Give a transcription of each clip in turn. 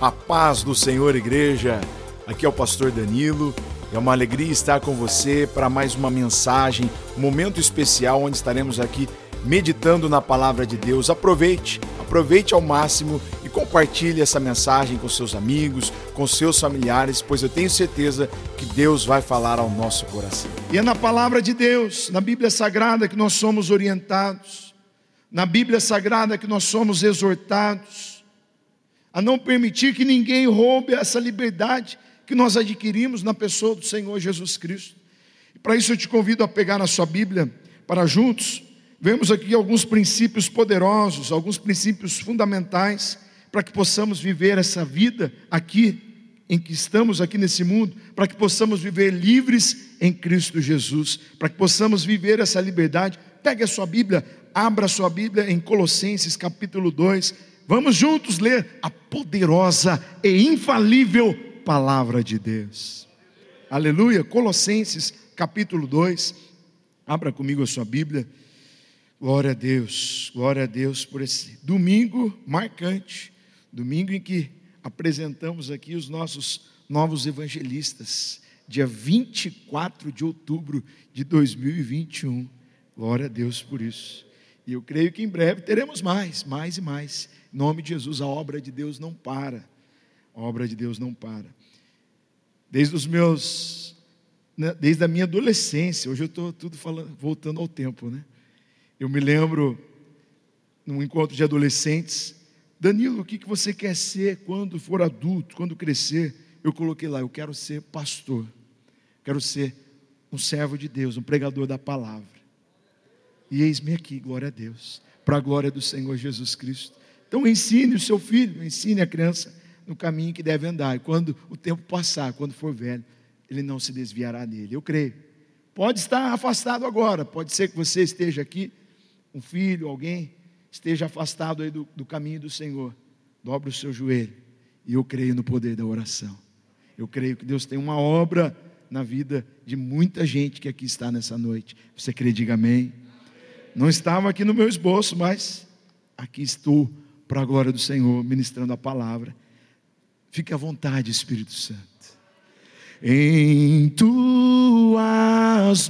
A paz do Senhor, igreja. Aqui é o pastor Danilo. É uma alegria estar com você para mais uma mensagem, um momento especial onde estaremos aqui meditando na palavra de Deus. Aproveite, aproveite ao máximo e compartilhe essa mensagem com seus amigos, com seus familiares, pois eu tenho certeza que Deus vai falar ao nosso coração. E é na palavra de Deus, na Bíblia Sagrada, que nós somos orientados, na Bíblia Sagrada que nós somos exortados a não permitir que ninguém roube essa liberdade que nós adquirimos na pessoa do Senhor Jesus Cristo. E para isso eu te convido a pegar na sua Bíblia para juntos vemos aqui alguns princípios poderosos, alguns princípios fundamentais para que possamos viver essa vida aqui em que estamos aqui nesse mundo, para que possamos viver livres em Cristo Jesus, para que possamos viver essa liberdade. Pegue a sua Bíblia, abra a sua Bíblia em Colossenses capítulo 2. Vamos juntos ler a poderosa e infalível palavra de Deus. Aleluia. Colossenses capítulo 2. Abra comigo a sua Bíblia. Glória a Deus, glória a Deus por esse domingo marcante, domingo em que apresentamos aqui os nossos novos evangelistas, dia 24 de outubro de 2021. Glória a Deus por isso. E eu creio que em breve teremos mais, mais e mais. Em nome de Jesus, a obra de Deus não para. A obra de Deus não para. Desde os meus, né, desde a minha adolescência, hoje eu estou tudo falando, voltando ao tempo, né? Eu me lembro, num encontro de adolescentes, Danilo, o que você quer ser quando for adulto, quando crescer? Eu coloquei lá, eu quero ser pastor, quero ser um servo de Deus, um pregador da palavra. E eis-me aqui, glória a Deus, para a glória do Senhor Jesus Cristo. Então ensine o seu filho, ensine a criança no caminho que deve andar. E quando o tempo passar, quando for velho, ele não se desviará dele. Eu creio. Pode estar afastado agora, pode ser que você esteja aqui, um filho, alguém, esteja afastado aí do, do caminho do Senhor. Dobre o seu joelho. E eu creio no poder da oração. Eu creio que Deus tem uma obra na vida de muita gente que aqui está nessa noite. Você crê, diga amém. Não estava aqui no meu esboço, mas aqui estou para a glória do Senhor, ministrando a palavra. Fique à vontade, Espírito Santo. Em tuas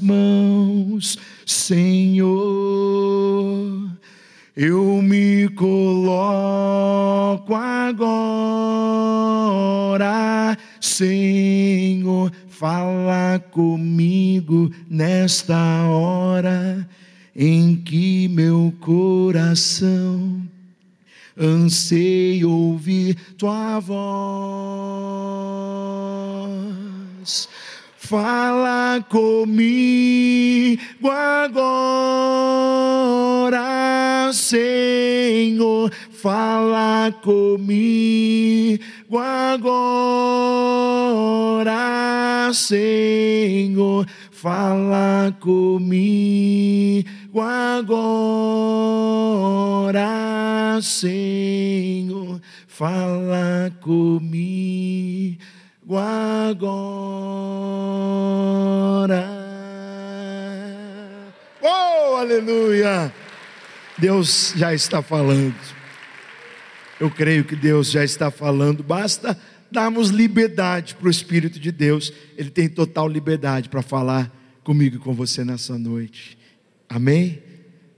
mãos, Senhor, eu me coloco agora, Senhor, fala comigo nesta hora em que meu coração anseia ouvir tua voz. Fala comigo agora, Senhor. Fala comigo agora, Senhor. Fala comigo agora, Senhor, fala comigo agora. Oh, aleluia! Deus já está falando. Eu creio que Deus já está falando, basta darmos liberdade para o Espírito de Deus, Ele tem total liberdade para falar comigo e com você nessa noite. Amém?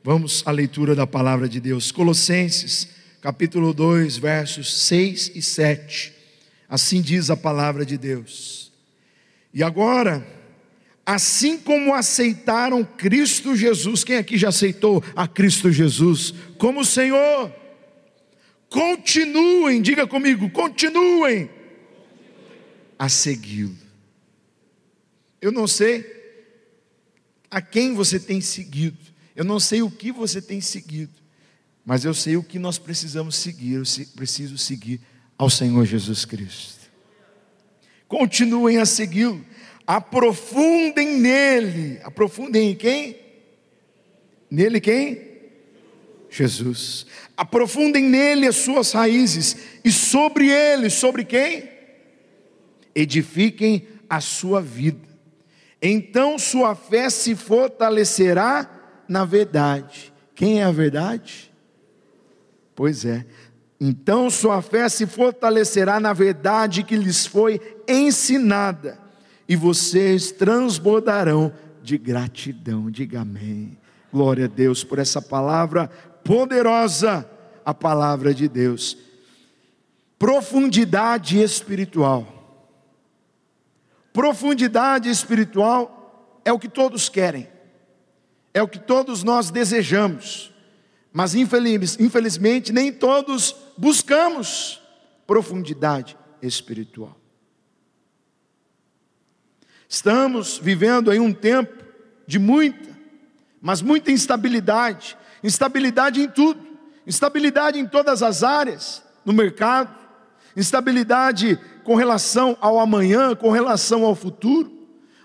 Vamos à leitura da palavra de Deus. Colossenses, capítulo 2, versos 6 e 7. Assim diz a palavra de Deus. E agora, assim como aceitaram Cristo Jesus, quem aqui já aceitou a Cristo Jesus como Senhor? Continuem, diga comigo, continuem a segui-lo. Eu não sei a quem você tem seguido. Eu não sei o que você tem seguido, mas eu sei o que nós precisamos seguir. Eu preciso seguir ao Senhor Jesus Cristo. Continuem a segui-lo, aprofundem nele. Aprofundem em quem? Nele quem? Jesus. Aprofundem nele as suas raízes e sobre ele, sobre quem? Edifiquem a sua vida então sua fé se fortalecerá na verdade. Quem é a verdade? Pois é, Então sua fé se fortalecerá na verdade que lhes foi ensinada, e vocês transbordarão de gratidão. Diga amém. Glória a Deus por essa palavra poderosa, a palavra de Deus. Profundidade espiritual. Profundidade espiritual é o que todos querem, é o que todos nós desejamos, mas infeliz, infelizmente nem todos buscamos profundidade espiritual. Estamos vivendo aí um tempo de muita, mas muita instabilidade, instabilidade em tudo, instabilidade em todas as áreas, no mercado, instabilidade com relação ao amanhã, com relação ao futuro,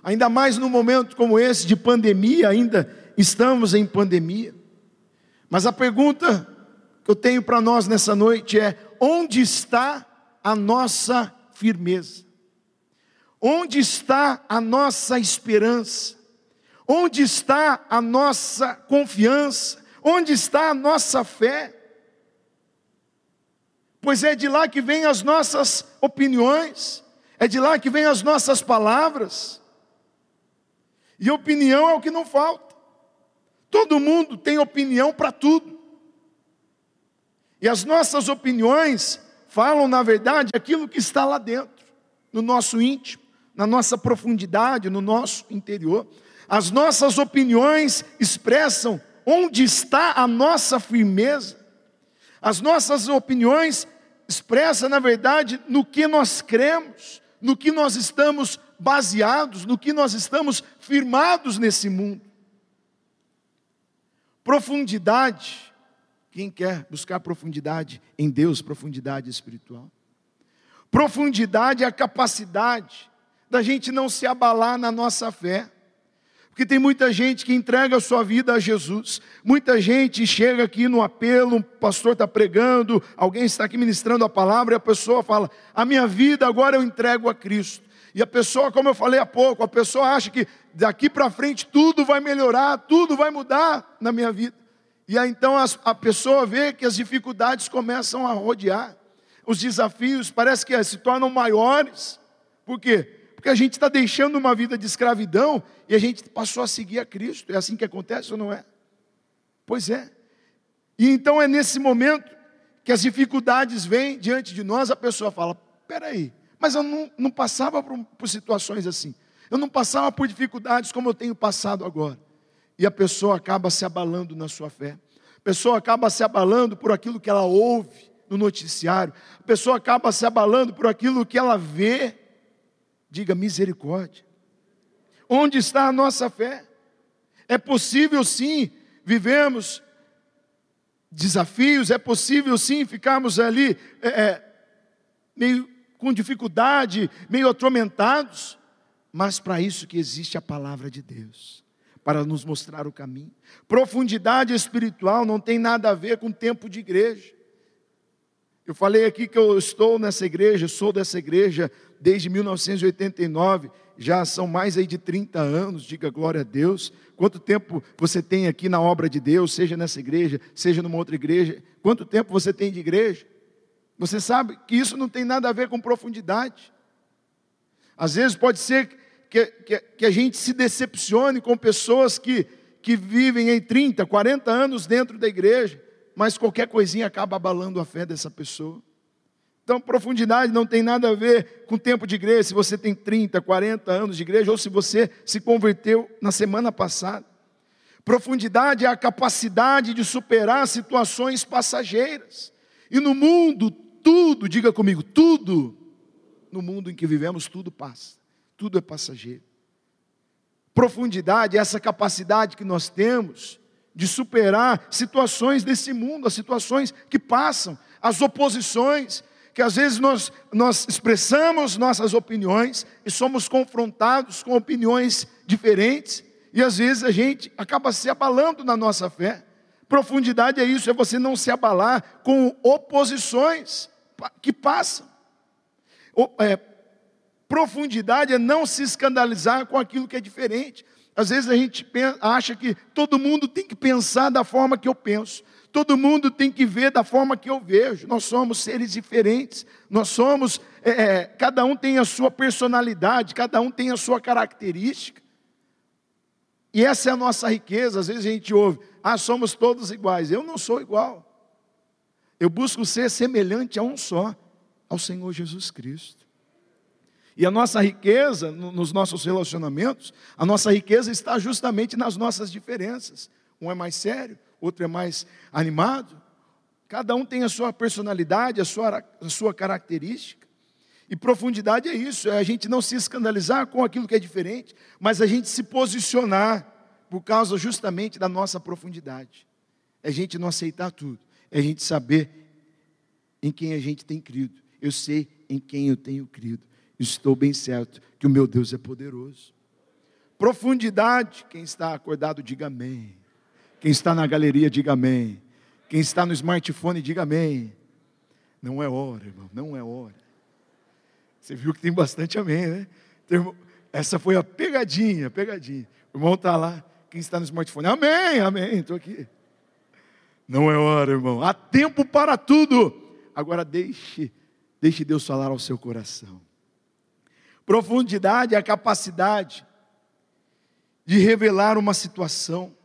ainda mais num momento como esse de pandemia, ainda estamos em pandemia. Mas a pergunta que eu tenho para nós nessa noite é: onde está a nossa firmeza? Onde está a nossa esperança? Onde está a nossa confiança? Onde está a nossa fé? Pois é de lá que vêm as nossas opiniões, é de lá que vêm as nossas palavras. E opinião é o que não falta. Todo mundo tem opinião para tudo. E as nossas opiniões falam, na verdade, aquilo que está lá dentro, no nosso íntimo, na nossa profundidade, no nosso interior. As nossas opiniões expressam onde está a nossa firmeza. As nossas opiniões expressam, na verdade, no que nós cremos, no que nós estamos baseados, no que nós estamos firmados nesse mundo. Profundidade, quem quer buscar profundidade em Deus, profundidade espiritual. Profundidade é a capacidade da gente não se abalar na nossa fé. Porque tem muita gente que entrega a sua vida a Jesus. Muita gente chega aqui no apelo, um pastor está pregando, alguém está aqui ministrando a palavra e a pessoa fala: A minha vida agora eu entrego a Cristo. E a pessoa, como eu falei há pouco, a pessoa acha que daqui para frente tudo vai melhorar, tudo vai mudar na minha vida. E aí então a pessoa vê que as dificuldades começam a rodear, os desafios parece que se tornam maiores. Por quê? Porque a gente está deixando uma vida de escravidão e a gente passou a seguir a Cristo. É assim que acontece ou não é? Pois é. E então é nesse momento que as dificuldades vêm diante de nós, a pessoa fala: peraí, mas eu não, não passava por, por situações assim. Eu não passava por dificuldades como eu tenho passado agora. E a pessoa acaba se abalando na sua fé. A pessoa acaba se abalando por aquilo que ela ouve no noticiário. A pessoa acaba se abalando por aquilo que ela vê Diga misericórdia. Onde está a nossa fé? É possível sim vivermos desafios, é possível sim ficarmos ali é, é, meio com dificuldade, meio atormentados, mas para isso que existe a palavra de Deus, para nos mostrar o caminho. Profundidade espiritual não tem nada a ver com tempo de igreja. Eu falei aqui que eu estou nessa igreja, sou dessa igreja desde 1989, já são mais aí de 30 anos, diga glória a Deus. Quanto tempo você tem aqui na obra de Deus, seja nessa igreja, seja numa outra igreja? Quanto tempo você tem de igreja? Você sabe que isso não tem nada a ver com profundidade. Às vezes pode ser que, que, que a gente se decepcione com pessoas que, que vivem em 30, 40 anos dentro da igreja, mas qualquer coisinha acaba abalando a fé dessa pessoa. Então, profundidade não tem nada a ver com tempo de igreja, se você tem 30, 40 anos de igreja, ou se você se converteu na semana passada. Profundidade é a capacidade de superar situações passageiras. E no mundo, tudo, diga comigo, tudo, no mundo em que vivemos, tudo passa, tudo é passageiro. Profundidade é essa capacidade que nós temos de superar situações desse mundo, as situações que passam, as oposições, que às vezes nós, nós expressamos nossas opiniões e somos confrontados com opiniões diferentes, e às vezes a gente acaba se abalando na nossa fé. Profundidade é isso, é você não se abalar com oposições que passam. É, profundidade é não se escandalizar com aquilo que é diferente. Às vezes a gente acha que todo mundo tem que pensar da forma que eu penso. Todo mundo tem que ver da forma que eu vejo. Nós somos seres diferentes. Nós somos, é, é, cada um tem a sua personalidade, cada um tem a sua característica. E essa é a nossa riqueza. Às vezes a gente ouve, ah, somos todos iguais. Eu não sou igual. Eu busco ser semelhante a um só, ao Senhor Jesus Cristo. E a nossa riqueza nos nossos relacionamentos, a nossa riqueza está justamente nas nossas diferenças. Um é mais sério, outro é mais animado. Cada um tem a sua personalidade, a sua, a sua característica. E profundidade é isso, é a gente não se escandalizar com aquilo que é diferente, mas a gente se posicionar por causa justamente da nossa profundidade. É a gente não aceitar tudo, é a gente saber em quem a gente tem crido. Eu sei em quem eu tenho crido. Estou bem certo que o meu Deus é poderoso. Profundidade, quem está acordado, diga amém. Quem está na galeria, diga amém. Quem está no smartphone, diga amém. Não é hora, irmão, não é hora. Você viu que tem bastante amém, né? Essa foi a pegadinha, pegadinha. O irmão está lá, quem está no smartphone, amém, amém, estou aqui. Não é hora, irmão. Há tempo para tudo. Agora deixe, deixe Deus falar ao seu coração. Profundidade é a capacidade de revelar uma situação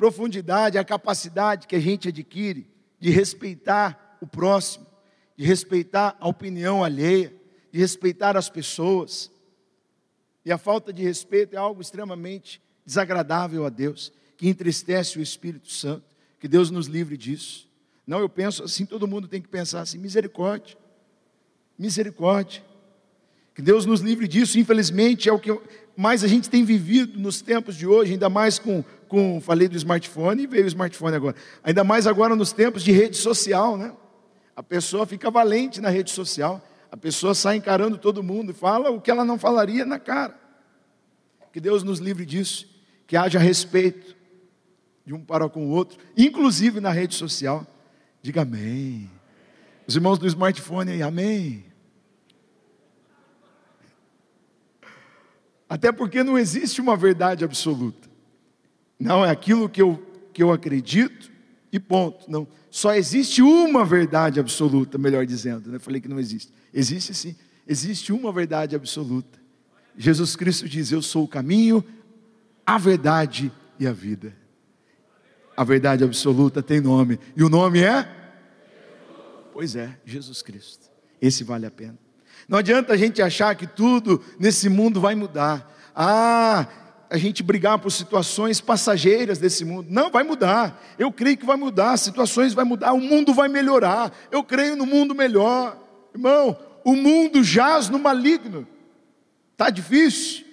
Profundidade é a capacidade que a gente adquire de respeitar o próximo, de respeitar a opinião alheia, de respeitar as pessoas. E a falta de respeito é algo extremamente desagradável a Deus, que entristece o Espírito Santo. Que Deus nos livre disso. Não, eu penso assim, todo mundo tem que pensar assim: misericórdia, misericórdia. Que Deus nos livre disso, infelizmente é o que mais a gente tem vivido nos tempos de hoje, ainda mais com, com falei do smartphone e veio o smartphone agora. Ainda mais agora nos tempos de rede social, né? A pessoa fica valente na rede social, a pessoa sai encarando todo mundo e fala o que ela não falaria na cara. Que Deus nos livre disso, que haja respeito de um para com o outro, inclusive na rede social. Diga amém. Os irmãos do smartphone aí, amém. Até porque não existe uma verdade absoluta. Não, é aquilo que eu, que eu acredito e ponto. Não, só existe uma verdade absoluta, melhor dizendo. Né? Falei que não existe. Existe sim, existe uma verdade absoluta. Jesus Cristo diz: Eu sou o caminho, a verdade e a vida. A verdade absoluta tem nome, e o nome é? Pois é, Jesus Cristo. Esse vale a pena. Não adianta a gente achar que tudo nesse mundo vai mudar. Ah, a gente brigar por situações passageiras desse mundo. Não, vai mudar. Eu creio que vai mudar, situações vai mudar, o mundo vai melhorar. Eu creio no mundo melhor. Irmão, o mundo jaz no maligno. Está difícil.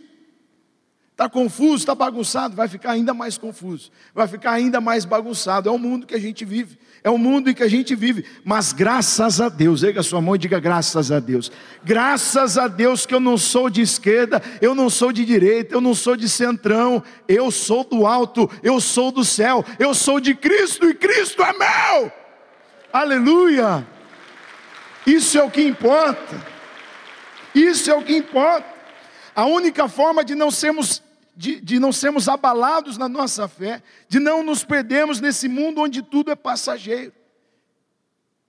Está confuso, está bagunçado, vai ficar ainda mais confuso, vai ficar ainda mais bagunçado. É o mundo que a gente vive, é o mundo em que a gente vive. Mas graças a Deus, erga sua mão e diga graças a Deus. Graças a Deus que eu não sou de esquerda, eu não sou de direita, eu não sou de centrão, eu sou do alto, eu sou do céu, eu sou de Cristo e Cristo é meu. Aleluia! Isso é o que importa. Isso é o que importa. A única forma de não sermos de, de não sermos abalados na nossa fé, de não nos perdermos nesse mundo onde tudo é passageiro.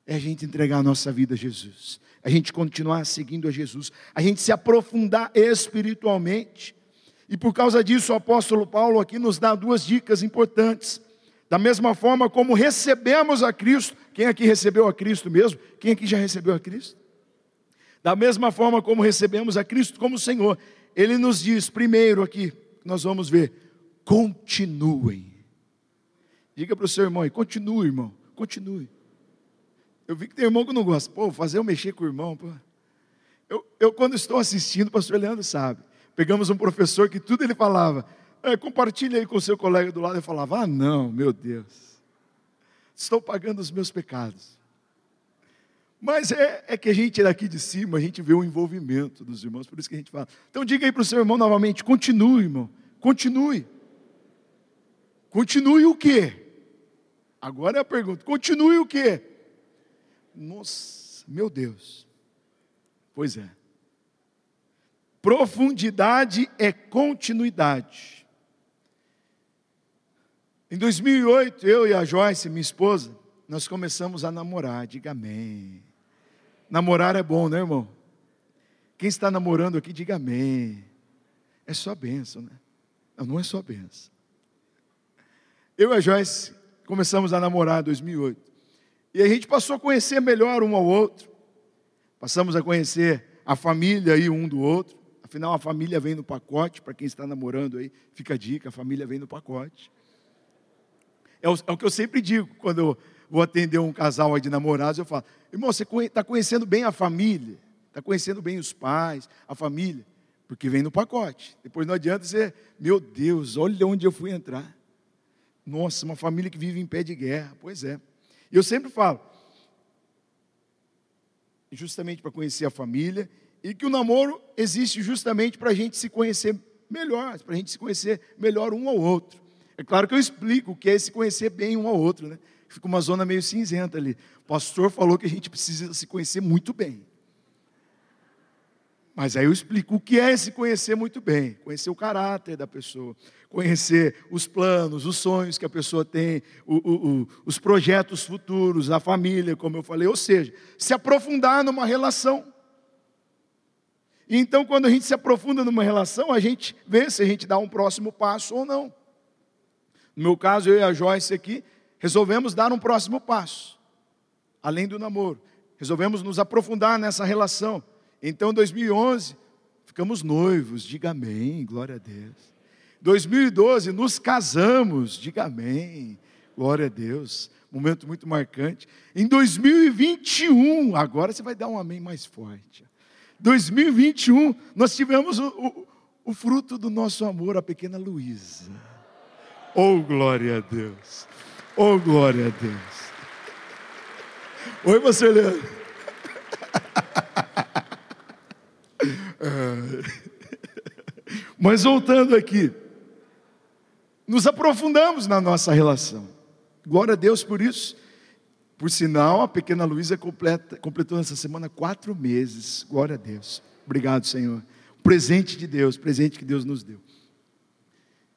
É a gente entregar a nossa vida a Jesus, a gente continuar seguindo a Jesus, a gente se aprofundar espiritualmente. E por causa disso, o apóstolo Paulo aqui nos dá duas dicas importantes. Da mesma forma como recebemos a Cristo, quem aqui recebeu a Cristo mesmo? Quem aqui já recebeu a Cristo? Da mesma forma como recebemos a Cristo como Senhor, ele nos diz primeiro aqui, nós vamos ver. Continuem. Diga para o seu irmão aí, continue, irmão, continue. Eu vi que tem irmão que não gosta. Pô, fazer eu mexer com o irmão, pô. Eu, eu quando estou assistindo, o pastor Leandro sabe. Pegamos um professor que tudo ele falava. É, compartilha aí com o seu colega do lado. Eu falava, ah não, meu Deus. Estou pagando os meus pecados. Mas é, é, que a gente daqui de cima, a gente vê o envolvimento dos irmãos, por isso que a gente fala. Então diga aí para o seu irmão novamente, continue, irmão, continue. Continue o quê? Agora é a pergunta, continue o quê? Nossa, meu Deus. Pois é. Profundidade é continuidade. Em 2008, eu e a Joyce, minha esposa, nós começamos a namorar. Diga amém. Namorar é bom, né, irmão? Quem está namorando aqui, diga amém. É só benção, né? Não, não é só benção. Eu e a Joyce começamos a namorar em 2008. E a gente passou a conhecer melhor um ao outro. Passamos a conhecer a família aí um do outro. Afinal, a família vem no pacote. Para quem está namorando aí, fica a dica: a família vem no pacote. É o, é o que eu sempre digo quando eu vou atender um casal aí de namorados. Eu falo: irmão, você está conhecendo bem a família, está conhecendo bem os pais, a família, porque vem no pacote. Depois não adianta você, meu Deus, olha onde eu fui entrar. Nossa, uma família que vive em pé de guerra. Pois é. E eu sempre falo, justamente para conhecer a família, e que o namoro existe justamente para a gente se conhecer melhor, para a gente se conhecer melhor um ao outro. É claro que eu explico o que é se conhecer bem um ao outro, né? Fica uma zona meio cinzenta ali. O pastor falou que a gente precisa se conhecer muito bem. Mas aí eu explico o que é se conhecer muito bem, conhecer o caráter da pessoa, conhecer os planos, os sonhos que a pessoa tem, o, o, o, os projetos futuros, a família, como eu falei, ou seja, se aprofundar numa relação. E então, quando a gente se aprofunda numa relação, a gente vê se a gente dá um próximo passo ou não. No meu caso, eu e a Joyce aqui, resolvemos dar um próximo passo, além do namoro. Resolvemos nos aprofundar nessa relação. Então, em 2011, ficamos noivos, diga amém, glória a Deus. 2012, nos casamos, diga amém, glória a Deus. Momento muito marcante. Em 2021, agora você vai dar um amém mais forte. 2021, nós tivemos o, o, o fruto do nosso amor, a pequena Luísa. Oh, glória a Deus. Oh, glória a Deus. Oi, você Leandro. Mas voltando aqui, nos aprofundamos na nossa relação. Glória a Deus por isso. Por sinal, a pequena Luísa completou nessa semana quatro meses. Glória a Deus. Obrigado, Senhor. Presente de Deus, presente que Deus nos deu.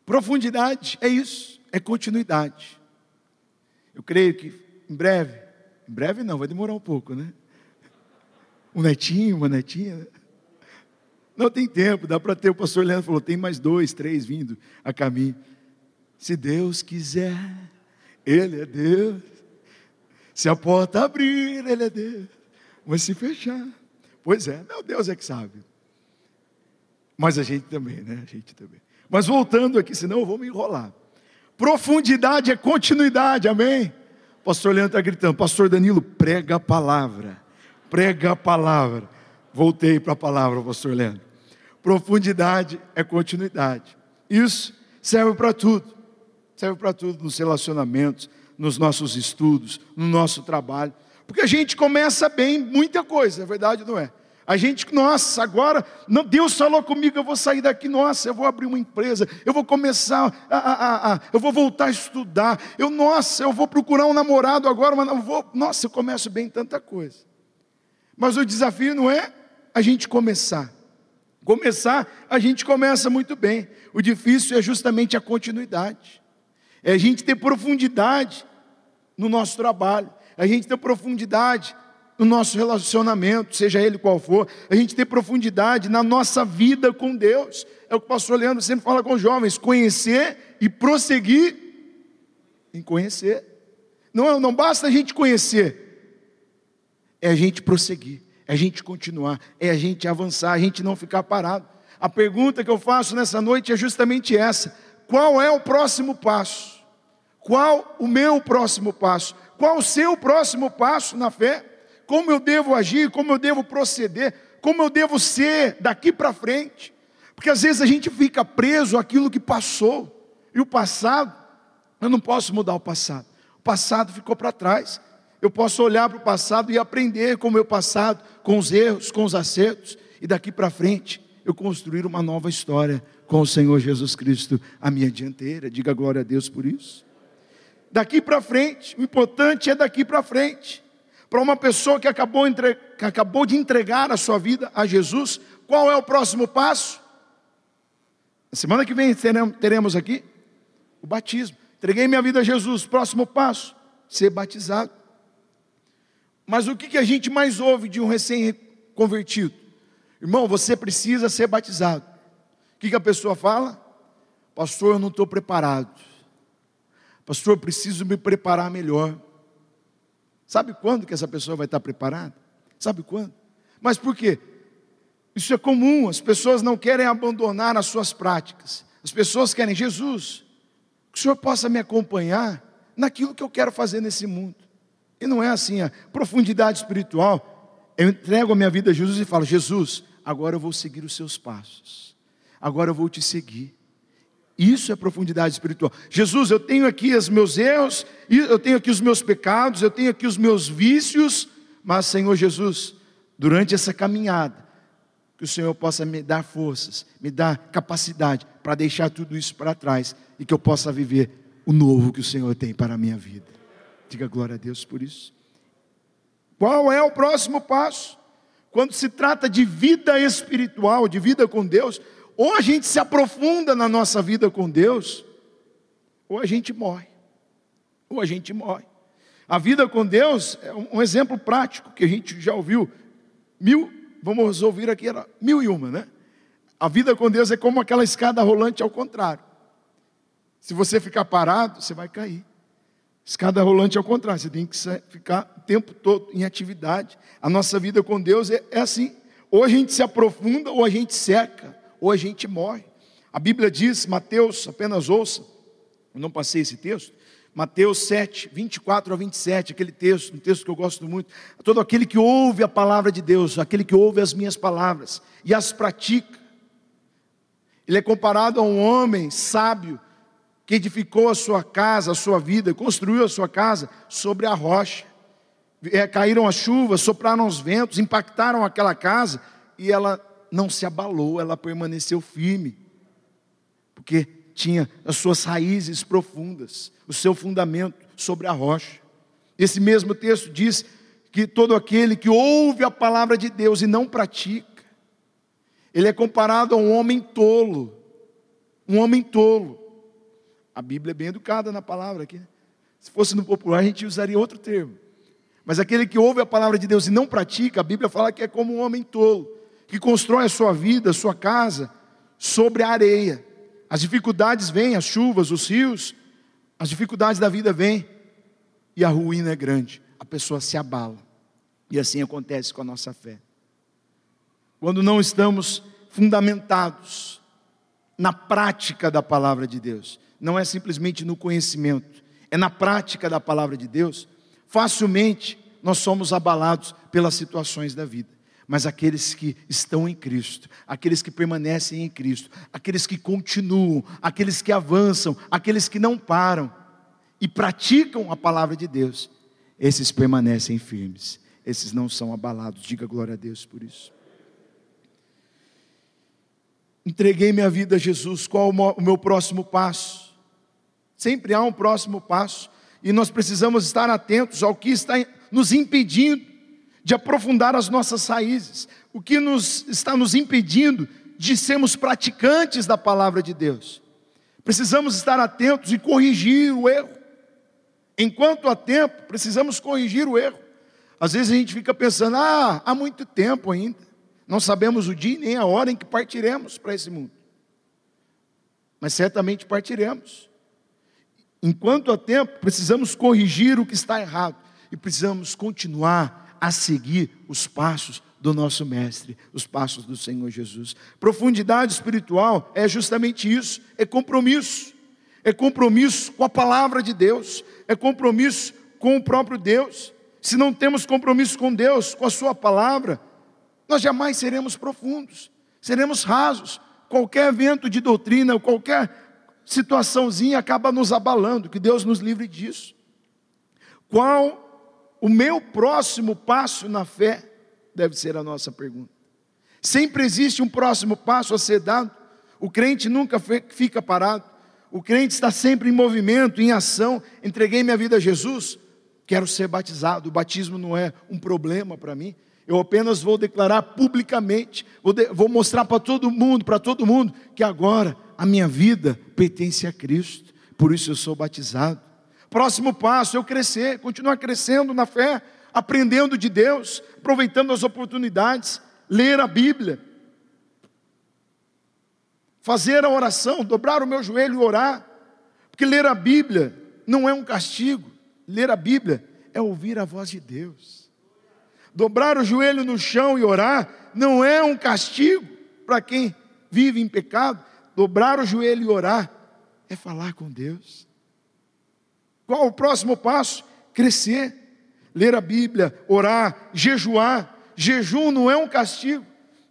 Profundidade é isso, é continuidade. Eu creio que em breve, em breve não, vai demorar um pouco, né? Um netinho, uma netinha. Né? Não tem tempo, dá para ter. O pastor Leandro falou: tem mais dois, três vindo a caminho. Se Deus quiser, Ele é Deus. Se a porta abrir, Ele é Deus. Mas se fechar, pois é, meu Deus é que sabe. Mas a gente também, né? A gente também. Mas voltando aqui, senão eu vou me enrolar. Profundidade é continuidade, amém? pastor Leandro está gritando, pastor Danilo, prega a palavra, prega a palavra. Voltei para a palavra, pastor Leandro. Profundidade é continuidade. Isso serve para tudo. Serve para tudo nos relacionamentos, nos nossos estudos, no nosso trabalho. Porque a gente começa bem muita coisa, é verdade não é? A gente, nossa, agora, não, Deus falou comigo, eu vou sair daqui, nossa, eu vou abrir uma empresa, eu vou começar, a, a, a, eu vou voltar a estudar, eu, nossa, eu vou procurar um namorado agora, mas não vou, nossa, eu começo bem tanta coisa. Mas o desafio não é a gente começar. Começar, a gente começa muito bem. O difícil é justamente a continuidade. É a gente ter profundidade no nosso trabalho, a gente ter profundidade no nosso relacionamento, seja ele qual for, a gente ter profundidade na nossa vida com Deus. É o que o pastor Leandro sempre fala com os jovens: conhecer e prosseguir em conhecer. Não, não basta a gente conhecer, é a gente prosseguir é a gente continuar, é a gente avançar, a gente não ficar parado. A pergunta que eu faço nessa noite é justamente essa: qual é o próximo passo? Qual o meu próximo passo? Qual o seu próximo passo na fé? Como eu devo agir? Como eu devo proceder? Como eu devo ser daqui para frente? Porque às vezes a gente fica preso àquilo que passou, e o passado, eu não posso mudar o passado, o passado ficou para trás. Eu posso olhar para o passado e aprender com o meu passado, com os erros, com os acertos, e daqui para frente eu construir uma nova história com o Senhor Jesus Cristo, a minha dianteira. Diga glória a Deus por isso. Daqui para frente, o importante é daqui para frente. Para uma pessoa que acabou, entre... que acabou de entregar a sua vida a Jesus, qual é o próximo passo? Na semana que vem teremos aqui o batismo. Entreguei minha vida a Jesus. Próximo passo: ser batizado. Mas o que, que a gente mais ouve de um recém-convertido? Irmão, você precisa ser batizado. O que, que a pessoa fala? Pastor, eu não estou preparado. Pastor, eu preciso me preparar melhor. Sabe quando que essa pessoa vai estar preparada? Sabe quando? Mas por quê? Isso é comum, as pessoas não querem abandonar as suas práticas. As pessoas querem, Jesus, que o Senhor possa me acompanhar naquilo que eu quero fazer nesse mundo. E não é assim, a profundidade espiritual. Eu entrego a minha vida a Jesus e falo: Jesus, agora eu vou seguir os seus passos. Agora eu vou te seguir. Isso é profundidade espiritual. Jesus, eu tenho aqui os meus erros, eu tenho aqui os meus pecados, eu tenho aqui os meus vícios, mas Senhor Jesus, durante essa caminhada, que o Senhor possa me dar forças, me dar capacidade para deixar tudo isso para trás e que eu possa viver o novo que o Senhor tem para a minha vida. Diga glória a Deus por isso. Qual é o próximo passo? Quando se trata de vida espiritual, de vida com Deus, ou a gente se aprofunda na nossa vida com Deus, ou a gente morre. Ou a gente morre. A vida com Deus é um exemplo prático que a gente já ouviu. Mil, vamos ouvir aqui, era mil e uma, né? A vida com Deus é como aquela escada rolante ao contrário. Se você ficar parado, você vai cair. Escada rolante ao contrário, você tem que ficar o tempo todo em atividade. A nossa vida com Deus é, é assim: ou a gente se aprofunda, ou a gente seca ou a gente morre. A Bíblia diz, Mateus, apenas ouça, eu não passei esse texto, Mateus 7, 24 a 27, aquele texto, um texto que eu gosto muito. Todo aquele que ouve a palavra de Deus, aquele que ouve as minhas palavras e as pratica, ele é comparado a um homem sábio que edificou a sua casa, a sua vida, construiu a sua casa sobre a rocha. É, caíram as chuvas, sopraram os ventos, impactaram aquela casa e ela não se abalou, ela permaneceu firme, porque tinha as suas raízes profundas, o seu fundamento sobre a rocha. Esse mesmo texto diz que todo aquele que ouve a palavra de Deus e não pratica, ele é comparado a um homem tolo, um homem tolo. A Bíblia é bem educada na palavra aqui. Né? Se fosse no popular, a gente usaria outro termo. Mas aquele que ouve a palavra de Deus e não pratica, a Bíblia fala que é como um homem tolo que constrói a sua vida, a sua casa, sobre a areia. As dificuldades vêm, as chuvas, os rios, as dificuldades da vida vêm, e a ruína é grande, a pessoa se abala. E assim acontece com a nossa fé. Quando não estamos fundamentados na prática da palavra de Deus, não é simplesmente no conhecimento, é na prática da palavra de Deus, facilmente nós somos abalados pelas situações da vida mas aqueles que estão em Cristo, aqueles que permanecem em Cristo, aqueles que continuam, aqueles que avançam, aqueles que não param e praticam a palavra de Deus, esses permanecem firmes, esses não são abalados. Diga glória a Deus por isso. Entreguei minha vida a Jesus, qual o meu próximo passo? Sempre há um próximo passo, e nós precisamos estar atentos ao que está nos impedindo de aprofundar as nossas raízes, o que nos está nos impedindo de sermos praticantes da palavra de Deus. Precisamos estar atentos e corrigir o erro. Enquanto há tempo, precisamos corrigir o erro. Às vezes a gente fica pensando, ah, há muito tempo ainda. Não sabemos o dia nem a hora em que partiremos para esse mundo. Mas certamente partiremos. Enquanto há tempo, precisamos corrigir o que está errado e precisamos continuar a seguir os passos do nosso Mestre, os passos do Senhor Jesus. Profundidade espiritual é justamente isso: é compromisso, é compromisso com a palavra de Deus, é compromisso com o próprio Deus. Se não temos compromisso com Deus, com a Sua palavra, nós jamais seremos profundos, seremos rasos. Qualquer evento de doutrina, qualquer situaçãozinha acaba nos abalando, que Deus nos livre disso. Qual o meu próximo passo na fé deve ser a nossa pergunta. Sempre existe um próximo passo a ser dado. O crente nunca fica parado. O crente está sempre em movimento, em ação. Entreguei minha vida a Jesus, quero ser batizado. O batismo não é um problema para mim. Eu apenas vou declarar publicamente, vou, de, vou mostrar para todo mundo, para todo mundo, que agora a minha vida pertence a Cristo por isso eu sou batizado. Próximo passo, eu crescer, continuar crescendo na fé, aprendendo de Deus, aproveitando as oportunidades, ler a Bíblia, fazer a oração, dobrar o meu joelho e orar, porque ler a Bíblia não é um castigo, ler a Bíblia é ouvir a voz de Deus. Dobrar o joelho no chão e orar não é um castigo para quem vive em pecado. Dobrar o joelho e orar é falar com Deus. Qual o próximo passo? Crescer, ler a Bíblia, orar, jejuar. Jejum não é um castigo.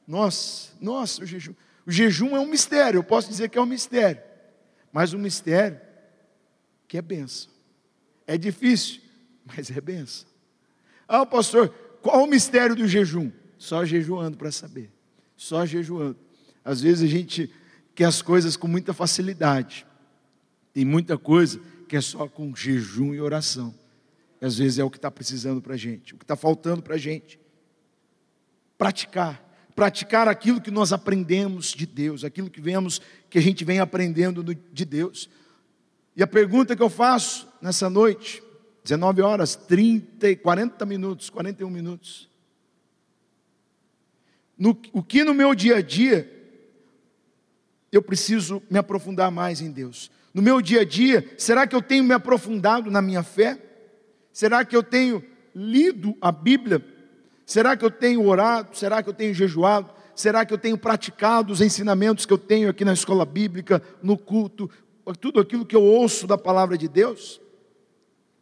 Nossa, nossa, o jejum. O jejum é um mistério, eu posso dizer que é um mistério. Mas um mistério que é benção. É difícil, mas é benção. Ah, pastor, qual o mistério do jejum? Só jejuando para saber. Só jejuando. Às vezes a gente quer as coisas com muita facilidade. Tem muita coisa que é só com jejum e oração. E às vezes é o que está precisando para a gente, o que está faltando para a gente. Praticar. Praticar aquilo que nós aprendemos de Deus, aquilo que vemos, que a gente vem aprendendo de Deus. E a pergunta que eu faço nessa noite, 19 horas, 30, 40 minutos, 41 minutos. No, o que no meu dia a dia eu preciso me aprofundar mais em Deus? No meu dia a dia, será que eu tenho me aprofundado na minha fé? Será que eu tenho lido a Bíblia? Será que eu tenho orado? Será que eu tenho jejuado? Será que eu tenho praticado os ensinamentos que eu tenho aqui na escola bíblica, no culto, tudo aquilo que eu ouço da palavra de Deus?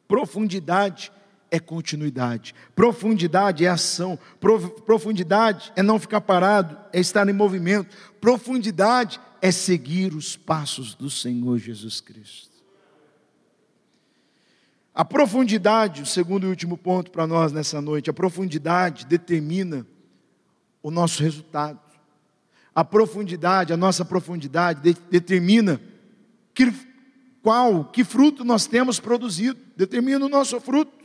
Profundidade é continuidade, profundidade é ação, profundidade é não ficar parado, é estar em movimento, profundidade é seguir os passos do Senhor Jesus Cristo. A profundidade, o segundo e último ponto para nós nessa noite, a profundidade determina o nosso resultado. A profundidade, a nossa profundidade de, determina que, qual, que fruto nós temos produzido, determina o nosso fruto.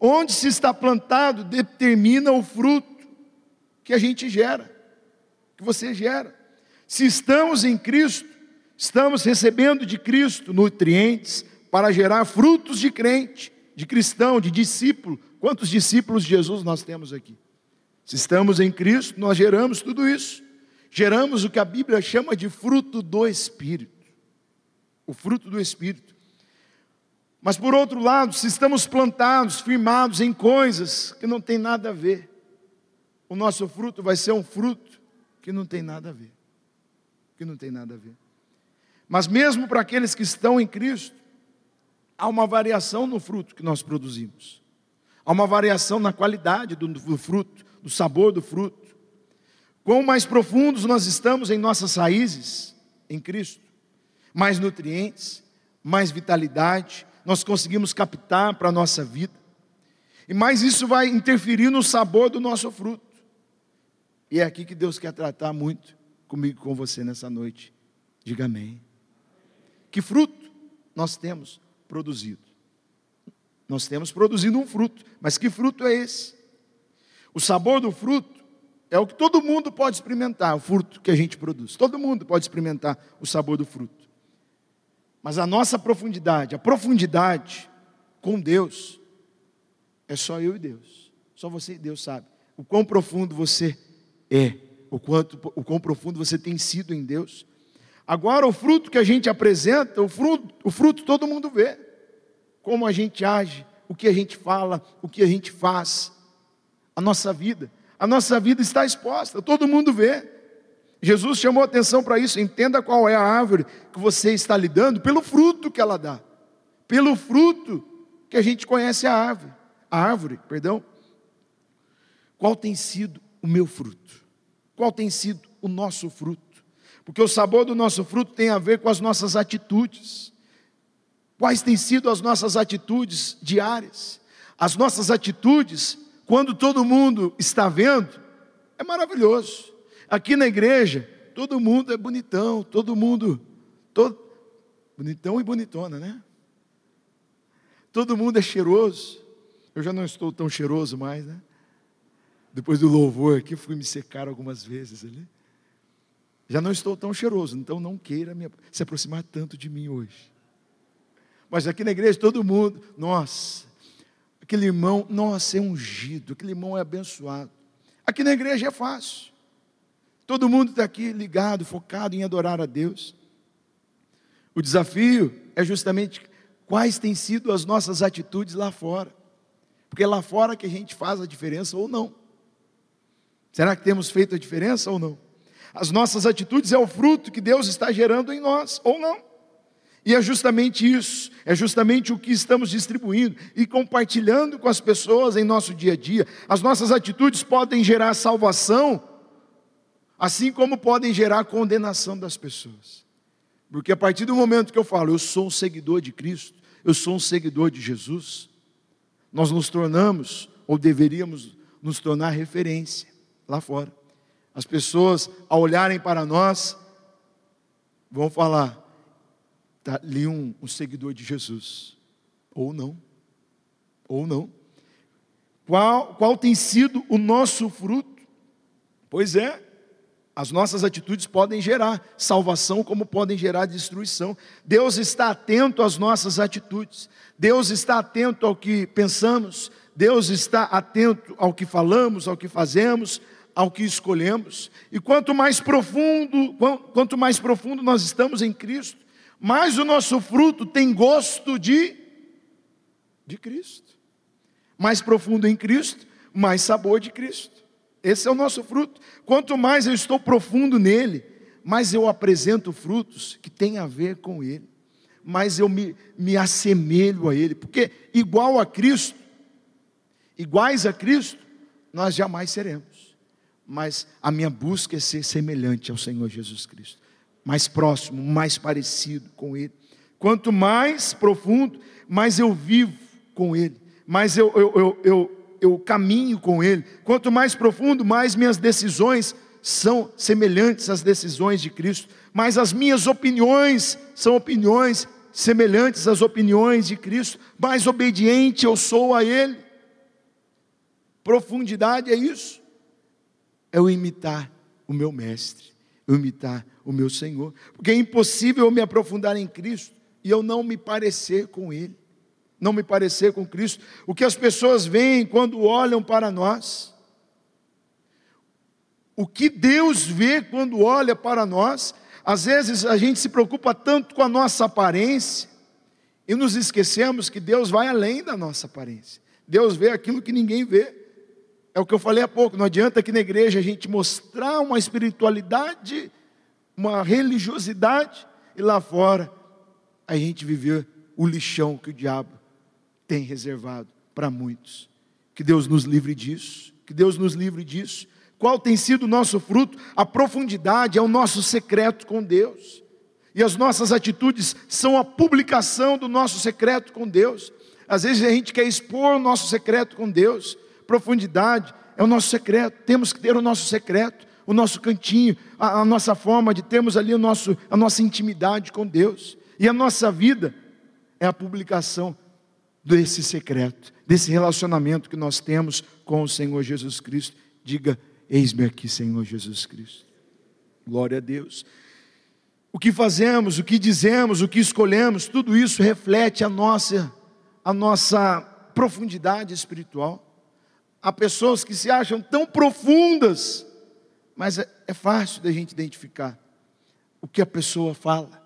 Onde se está plantado determina o fruto que a gente gera, que você gera. Se estamos em Cristo, estamos recebendo de Cristo nutrientes para gerar frutos de crente, de cristão, de discípulo. Quantos discípulos de Jesus nós temos aqui? Se estamos em Cristo, nós geramos tudo isso. Geramos o que a Bíblia chama de fruto do Espírito. O fruto do Espírito. Mas por outro lado, se estamos plantados, firmados em coisas que não tem nada a ver, o nosso fruto vai ser um fruto que não tem nada a ver que não tem nada a ver. Mas mesmo para aqueles que estão em Cristo, há uma variação no fruto que nós produzimos. Há uma variação na qualidade do, do fruto, do sabor do fruto. Quão mais profundos nós estamos em nossas raízes em Cristo, mais nutrientes, mais vitalidade, nós conseguimos captar para a nossa vida. E mais isso vai interferir no sabor do nosso fruto. E é aqui que Deus quer tratar muito comigo com você nessa noite. Diga amém. Que fruto nós temos produzido? Nós temos produzido um fruto, mas que fruto é esse? O sabor do fruto é o que todo mundo pode experimentar, o fruto que a gente produz. Todo mundo pode experimentar o sabor do fruto. Mas a nossa profundidade, a profundidade com Deus, é só eu e Deus. Só você e Deus sabe o quão profundo você é o quanto o quão profundo você tem sido em Deus. Agora o fruto que a gente apresenta, o fruto, o fruto todo mundo vê. Como a gente age, o que a gente fala, o que a gente faz, a nossa vida. A nossa vida está exposta, todo mundo vê. Jesus chamou atenção para isso. Entenda qual é a árvore que você está lidando pelo fruto que ela dá. Pelo fruto que a gente conhece a árvore. A árvore, perdão. Qual tem sido o meu fruto? Qual tem sido o nosso fruto? Porque o sabor do nosso fruto tem a ver com as nossas atitudes. Quais têm sido as nossas atitudes diárias? As nossas atitudes, quando todo mundo está vendo, é maravilhoso. Aqui na igreja, todo mundo é bonitão, todo mundo, todo, bonitão e bonitona, né? Todo mundo é cheiroso. Eu já não estou tão cheiroso mais, né? Depois do louvor aqui, fui me secar algumas vezes ali. Já não estou tão cheiroso, então não queira me, se aproximar tanto de mim hoje. Mas aqui na igreja todo mundo, nossa, aquele irmão, nossa, é ungido, aquele irmão é abençoado. Aqui na igreja é fácil. Todo mundo está aqui ligado, focado em adorar a Deus. O desafio é justamente quais têm sido as nossas atitudes lá fora. Porque é lá fora que a gente faz a diferença ou não. Será que temos feito a diferença ou não? As nossas atitudes é o fruto que Deus está gerando em nós, ou não. E é justamente isso, é justamente o que estamos distribuindo e compartilhando com as pessoas em nosso dia a dia. As nossas atitudes podem gerar salvação, assim como podem gerar condenação das pessoas. Porque a partir do momento que eu falo, eu sou um seguidor de Cristo, eu sou um seguidor de Jesus, nós nos tornamos, ou deveríamos nos tornar referência lá fora. As pessoas, ao olharem para nós, vão falar: está ali um, um seguidor de Jesus. Ou não. Ou não. Qual, qual tem sido o nosso fruto? Pois é, as nossas atitudes podem gerar salvação, como podem gerar destruição. Deus está atento às nossas atitudes, Deus está atento ao que pensamos, Deus está atento ao que falamos, ao que fazemos, ao que escolhemos. E quanto mais profundo, quanto mais profundo nós estamos em Cristo, mais o nosso fruto tem gosto de de Cristo. Mais profundo em Cristo, mais sabor de Cristo. Esse é o nosso fruto. Quanto mais eu estou profundo nele, mais eu apresento frutos que têm a ver com ele. Mais eu me, me assemelho a ele. Porque igual a Cristo, iguais a Cristo, nós jamais seremos. Mas a minha busca é ser semelhante ao Senhor Jesus Cristo mais próximo, mais parecido com Ele. Quanto mais profundo, mais eu vivo com Ele, mais eu, eu, eu, eu, eu caminho com Ele. Quanto mais profundo, mais minhas decisões são semelhantes às decisões de Cristo, mais as minhas opiniões são opiniões semelhantes às opiniões de Cristo, mais obediente eu sou a Ele. Profundidade é isso, é o imitar o meu Mestre, eu imitar o meu Senhor, porque é impossível eu me aprofundar em Cristo e eu não me parecer com Ele, não me parecer com Cristo. O que as pessoas veem quando olham para nós, o que Deus vê quando olha para nós, às vezes a gente se preocupa tanto com a nossa aparência e nos esquecemos que Deus vai além da nossa aparência. Deus vê aquilo que ninguém vê. É o que eu falei há pouco, não adianta que na igreja a gente mostrar uma espiritualidade uma religiosidade, e lá fora a gente viver o lixão que o diabo tem reservado para muitos. Que Deus nos livre disso, que Deus nos livre disso. Qual tem sido o nosso fruto? A profundidade é o nosso secreto com Deus. E as nossas atitudes são a publicação do nosso secreto com Deus. Às vezes a gente quer expor o nosso secreto com Deus. Profundidade é o nosso secreto. Temos que ter o nosso secreto o nosso cantinho, a, a nossa forma de termos ali o nosso, a nossa intimidade com Deus. E a nossa vida é a publicação desse secreto, desse relacionamento que nós temos com o Senhor Jesus Cristo. Diga: Eis-me aqui, Senhor Jesus Cristo. Glória a Deus. O que fazemos, o que dizemos, o que escolhemos, tudo isso reflete a nossa, a nossa profundidade espiritual. Há pessoas que se acham tão profundas mas é, é fácil da gente identificar o que a pessoa fala,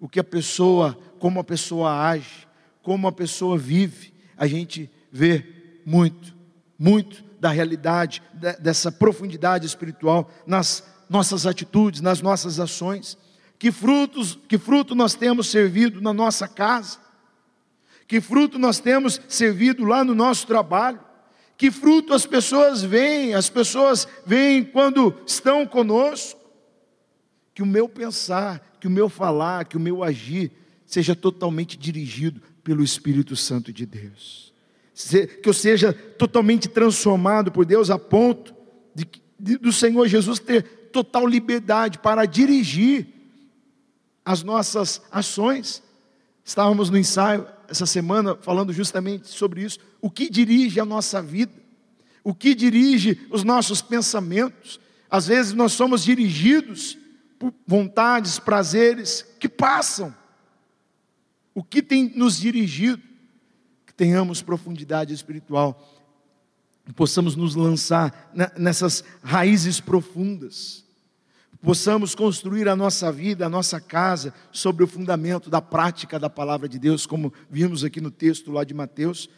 o que a pessoa, como a pessoa age, como a pessoa vive. A gente vê muito, muito da realidade, dessa profundidade espiritual nas nossas atitudes, nas nossas ações. Que frutos, que fruto nós temos servido na nossa casa? Que fruto nós temos servido lá no nosso trabalho? Que fruto as pessoas veem? As pessoas veem quando estão conosco. Que o meu pensar, que o meu falar, que o meu agir seja totalmente dirigido pelo Espírito Santo de Deus. Que eu seja totalmente transformado por Deus a ponto de, de do Senhor Jesus ter total liberdade para dirigir as nossas ações. Estávamos no ensaio essa semana falando justamente sobre isso. O que dirige a nossa vida? O que dirige os nossos pensamentos? Às vezes nós somos dirigidos por vontades, prazeres que passam. O que tem nos dirigido, que tenhamos profundidade espiritual, possamos nos lançar nessas raízes profundas, possamos construir a nossa vida, a nossa casa, sobre o fundamento da prática da palavra de Deus, como vimos aqui no texto lá de Mateus.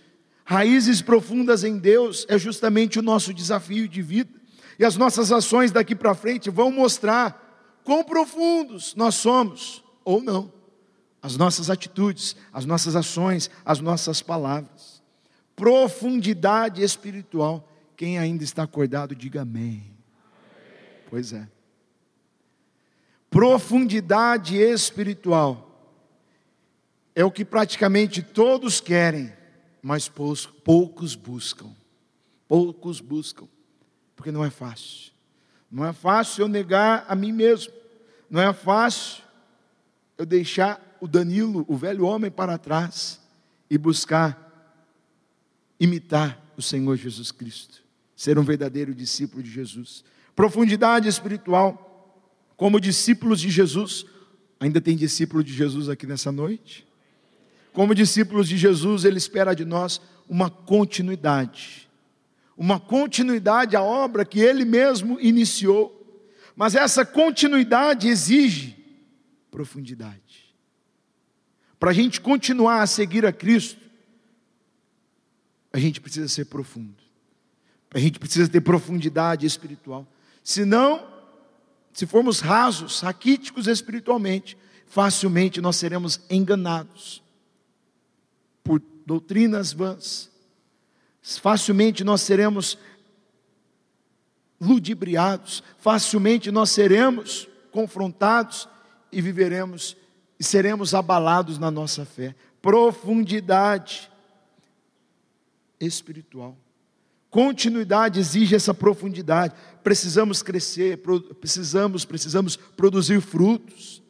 Raízes profundas em Deus é justamente o nosso desafio de vida, e as nossas ações daqui para frente vão mostrar quão profundos nós somos, ou não, as nossas atitudes, as nossas ações, as nossas palavras. Profundidade espiritual. Quem ainda está acordado, diga amém. Pois é profundidade espiritual. É o que praticamente todos querem, mas poucos buscam. Poucos buscam, porque não é fácil. Não é fácil eu negar a mim mesmo. Não é fácil eu deixar o Danilo, o velho homem, para trás e buscar imitar o Senhor Jesus Cristo, ser um verdadeiro discípulo de Jesus. Profundidade espiritual como discípulos de Jesus, ainda tem discípulo de Jesus aqui nessa noite? Como discípulos de Jesus, Ele espera de nós uma continuidade, uma continuidade à obra que Ele mesmo iniciou, mas essa continuidade exige profundidade. Para a gente continuar a seguir a Cristo, a gente precisa ser profundo, a gente precisa ter profundidade espiritual, senão se formos rasos, raquíticos espiritualmente, facilmente nós seremos enganados por doutrinas vãs. Facilmente nós seremos ludibriados, facilmente nós seremos confrontados e viveremos e seremos abalados na nossa fé. Profundidade espiritual. Continuidade exige essa profundidade. Precisamos crescer, precisamos, precisamos produzir frutos.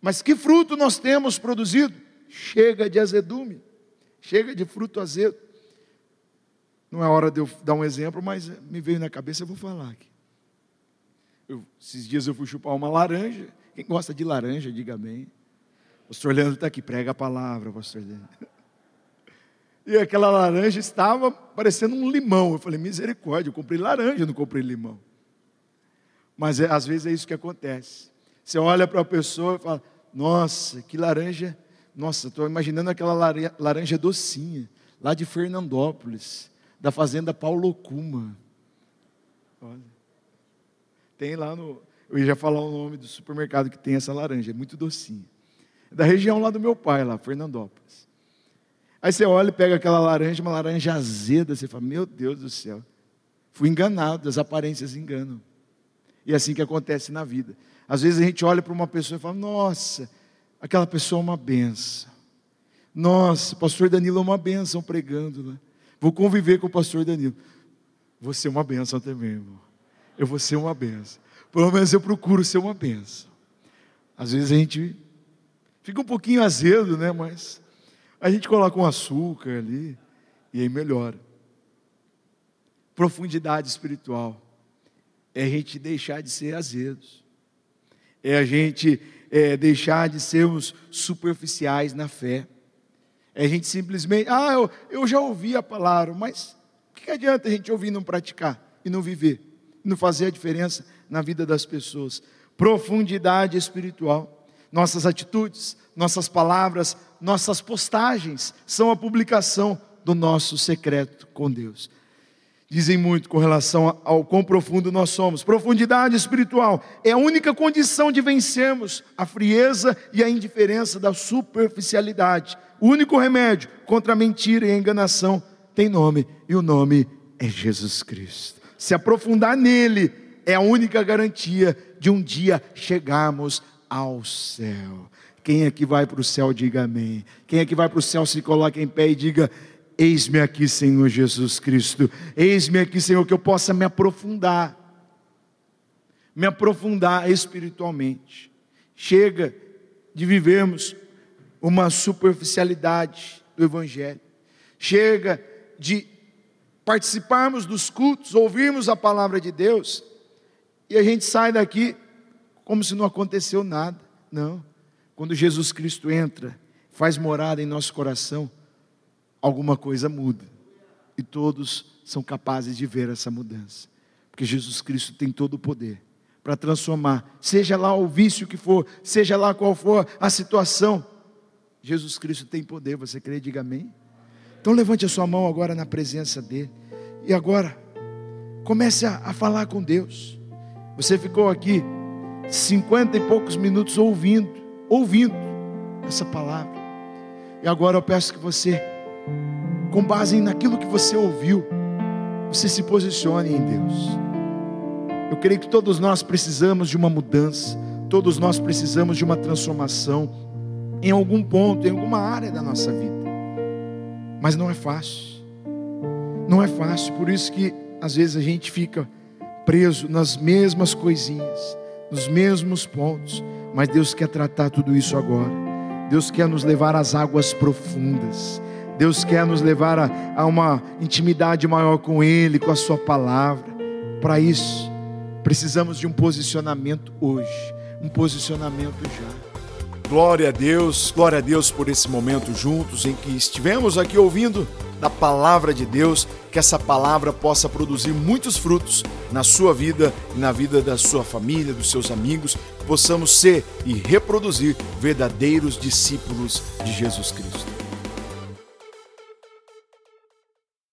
Mas que fruto nós temos produzido? Chega de azedume, chega de fruto azedo. Não é hora de eu dar um exemplo, mas me veio na cabeça, eu vou falar aqui. Eu, esses dias eu fui chupar uma laranja. Quem gosta de laranja, diga bem. O pastor Leandro está aqui, prega a palavra, pastor Leandro. E aquela laranja estava parecendo um limão. Eu falei, misericórdia, eu comprei laranja, não comprei limão. Mas é, às vezes é isso que acontece. Você olha para a pessoa e fala, nossa, que laranja. Nossa, estou imaginando aquela laranja docinha, lá de Fernandópolis, da fazenda Paulo Cuma. Olha. Tem lá no. Eu ia falar o nome do supermercado que tem essa laranja, é muito docinha. É da região lá do meu pai, lá, Fernandópolis. Aí você olha e pega aquela laranja, uma laranja azeda, você fala: Meu Deus do céu, fui enganado, as aparências enganam. E é assim que acontece na vida. Às vezes a gente olha para uma pessoa e fala: Nossa, aquela pessoa é uma benção. Nossa, o pastor Danilo é uma benção pregando. Né? Vou conviver com o pastor Danilo. Vou ser uma benção também, irmão. Eu vou ser uma benção. Pelo menos eu procuro ser uma benção. Às vezes a gente fica um pouquinho azedo, né? Mas a gente coloca um açúcar ali e aí melhora. Profundidade espiritual é a gente deixar de ser azedos, é a gente é, deixar de sermos superficiais na fé, é a gente simplesmente, ah, eu, eu já ouvi a palavra, mas o que adianta a gente ouvir e não praticar e não viver, não fazer a diferença na vida das pessoas? Profundidade espiritual, nossas atitudes, nossas palavras, nossas postagens são a publicação do nosso secreto com Deus. Dizem muito com relação ao quão profundo nós somos. Profundidade espiritual é a única condição de vencermos a frieza e a indiferença da superficialidade. O único remédio contra a mentira e a enganação tem nome, e o nome é Jesus Cristo. Se aprofundar nele é a única garantia de um dia chegarmos ao céu. Quem é que vai para o céu, diga amém. Quem é que vai para o céu, se coloque em pé e diga: Eis-me aqui, Senhor Jesus Cristo. Eis-me aqui, Senhor, que eu possa me aprofundar. Me aprofundar espiritualmente. Chega de vivermos uma superficialidade do Evangelho. Chega de participarmos dos cultos, ouvirmos a palavra de Deus e a gente sai daqui como se não aconteceu nada. Não. Quando Jesus Cristo entra, faz morada em nosso coração, alguma coisa muda. E todos são capazes de ver essa mudança. Porque Jesus Cristo tem todo o poder para transformar, seja lá o vício que for, seja lá qual for a situação. Jesus Cristo tem poder, você crê? Diga amém. Então levante a sua mão agora na presença dele. E agora, comece a, a falar com Deus. Você ficou aqui cinquenta e poucos minutos ouvindo, ouvindo essa palavra. E agora eu peço que você, com base naquilo que você ouviu, você se posicione em Deus. Eu creio que todos nós precisamos de uma mudança, todos nós precisamos de uma transformação em algum ponto, em alguma área da nossa vida. Mas não é fácil. Não é fácil, por isso que às vezes a gente fica preso nas mesmas coisinhas, nos mesmos pontos, mas Deus quer tratar tudo isso agora. Deus quer nos levar às águas profundas. Deus quer nos levar a, a uma intimidade maior com Ele, com a Sua palavra. Para isso, precisamos de um posicionamento hoje, um posicionamento já. Glória a Deus, glória a Deus por esse momento juntos em que estivemos aqui ouvindo da palavra de Deus, que essa palavra possa produzir muitos frutos na sua vida e na vida da sua família, dos seus amigos, possamos ser e reproduzir verdadeiros discípulos de Jesus Cristo.